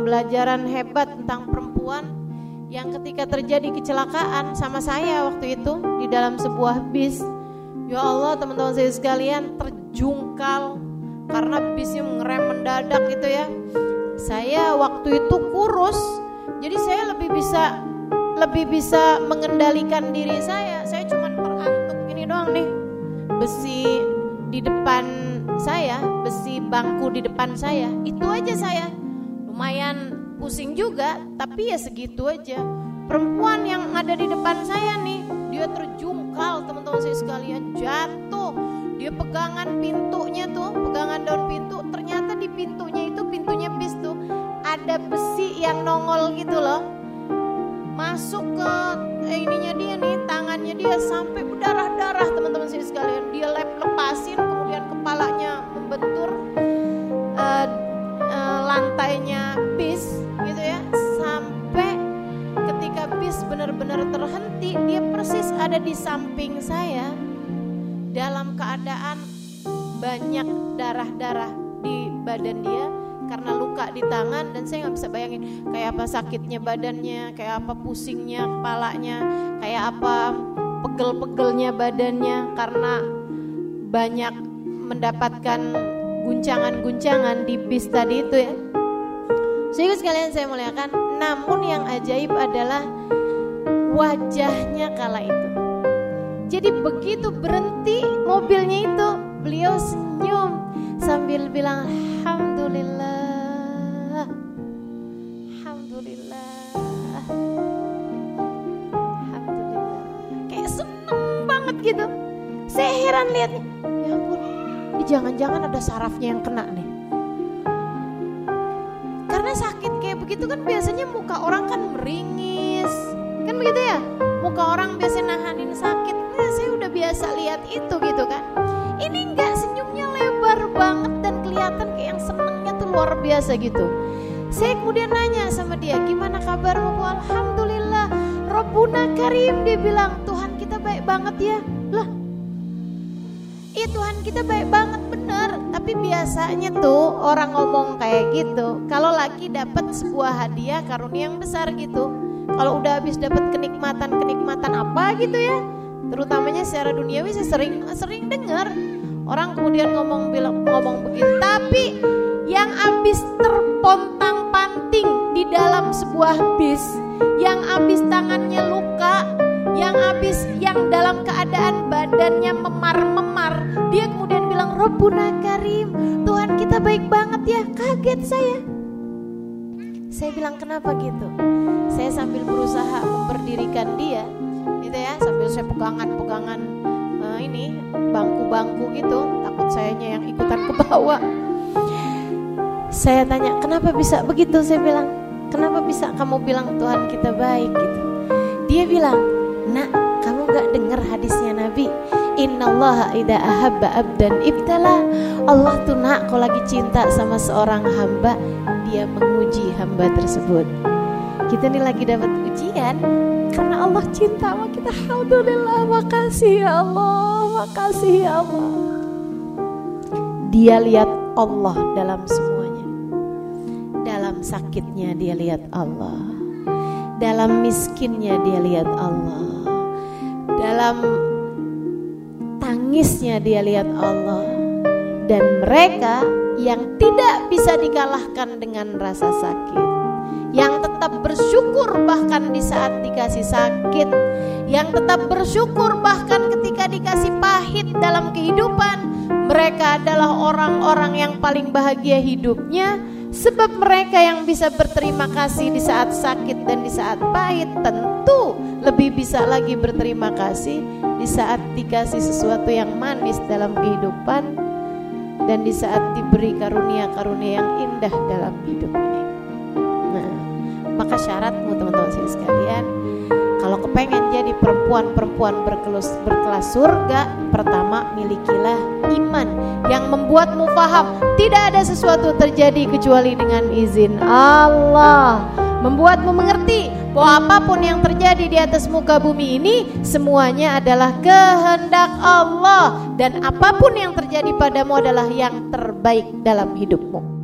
pembelajaran hebat tentang perempuan yang ketika terjadi kecelakaan sama saya waktu itu di dalam sebuah bis. Ya Allah teman-teman saya sekalian terjungkal karena bisnya ngerem mendadak gitu ya. Saya waktu itu kurus, jadi saya lebih bisa lebih bisa mengendalikan diri saya. Saya cuma terantuk ini doang nih. Besi di depan saya, besi bangku di depan saya. Itu aja saya. Lumayan pusing juga, tapi ya segitu aja. Perempuan yang ada di depan saya nih, dia terjungkal teman-teman saya sekalian, jatuh. Dia pegangan pintunya tuh, pegangan daun pintu. Ternyata di pintunya itu pintunya bis tuh ada besi yang nongol gitu loh. Masuk ke eh, ininya dia nih, tangannya dia sampai berdarah-darah teman-teman saya sekalian. Dia lep lepasin, kemudian kepalanya membentur benar-benar terhenti, dia persis ada di samping saya dalam keadaan banyak darah-darah di badan dia karena luka di tangan dan saya nggak bisa bayangin kayak apa sakitnya badannya, kayak apa pusingnya kepalanya, kayak apa pegel-pegelnya badannya karena banyak mendapatkan guncangan-guncangan di bis tadi itu ya. Sehingga sekalian saya muliakan, namun yang ajaib adalah wajahnya kala itu. Jadi begitu berhenti mobilnya itu, beliau senyum sambil bilang Alhamdulillah. Alhamdulillah. Alhamdulillah. Kayak seneng banget gitu. Saya heran lihatnya. Ya ampun, ini jangan-jangan ada sarafnya yang kena nih. Karena sakit kayak begitu kan biasanya muka orang kan meringis. Kan begitu ya? Muka orang biasanya nahanin sakit. Nah, saya udah biasa lihat itu gitu kan. Ini enggak senyumnya lebar banget dan kelihatan kayak yang senengnya tuh luar biasa gitu. Saya kemudian nanya sama dia, gimana kabarmu Bu? Alhamdulillah, Rabbuna Karim. Dia bilang, Tuhan kita baik banget ya. Lah, iya Tuhan kita baik banget bener. Tapi biasanya tuh orang ngomong kayak gitu. Kalau lagi dapat sebuah hadiah karunia yang besar gitu. Kalau udah habis dapat kenikmatan-kenikmatan apa gitu ya. Terutamanya secara duniawi saya sering sering dengar orang kemudian ngomong bilang ngomong begitu. Tapi yang habis terpontang panting di dalam sebuah bis, yang habis tangannya luka, yang habis yang dalam keadaan badannya memar-memar, dia kemudian bilang Robbuna Karim, Tuhan kita baik banget ya. Kaget saya. Saya bilang kenapa gitu? Saya sambil berusaha memperdirikan dia, gitu ya, sambil saya pegangan-pegangan uh, ini bangku-bangku gitu, takut sayanya yang ikutan ke bawah. Saya tanya, kenapa bisa begitu? Saya bilang, kenapa bisa kamu bilang Tuhan kita baik gitu? Dia bilang, nak, kamu gak dengar hadisnya Nabi? Inna Allah ida ahabba abdan ibtala Allah tuh nak kalau lagi cinta sama seorang hamba Dia menguji hamba tersebut. Kita nih lagi dapat ujian Karena Allah cinta sama kita. Alhamdulillah makasih ya Allah Makasih ya Allah. Dia lihat Allah dalam semuanya. Dalam sakitnya dia lihat Allah. Dalam miskinnya dia lihat Allah. Dalam tangisnya dia lihat Allah. Dan mereka yang tidak bisa dikalahkan dengan rasa sakit. Yang tetap bersyukur bahkan di saat dikasih sakit. Yang tetap bersyukur bahkan ketika dikasih pahit dalam kehidupan. Mereka adalah orang-orang yang paling bahagia hidupnya. Sebab mereka yang bisa berterima kasih di saat sakit dan di saat pahit tentu lebih bisa lagi berterima kasih di saat dikasih sesuatu yang manis dalam kehidupan dan di saat diberi karunia-karunia yang indah dalam hidup ini. Nah, maka syaratmu teman-teman sekalian, kalau kepengen jadi perempuan-perempuan berkelas, berkelas surga, pertama milikilah iman yang membuatmu paham tidak ada sesuatu terjadi kecuali dengan izin Allah. Membuatmu mengerti bahwa apa pun yang terjadi di atas muka bumi ini semuanya adalah kehendak Allah dan apa pun yang terjadi padamu adalah yang terbaik dalam hidupmu.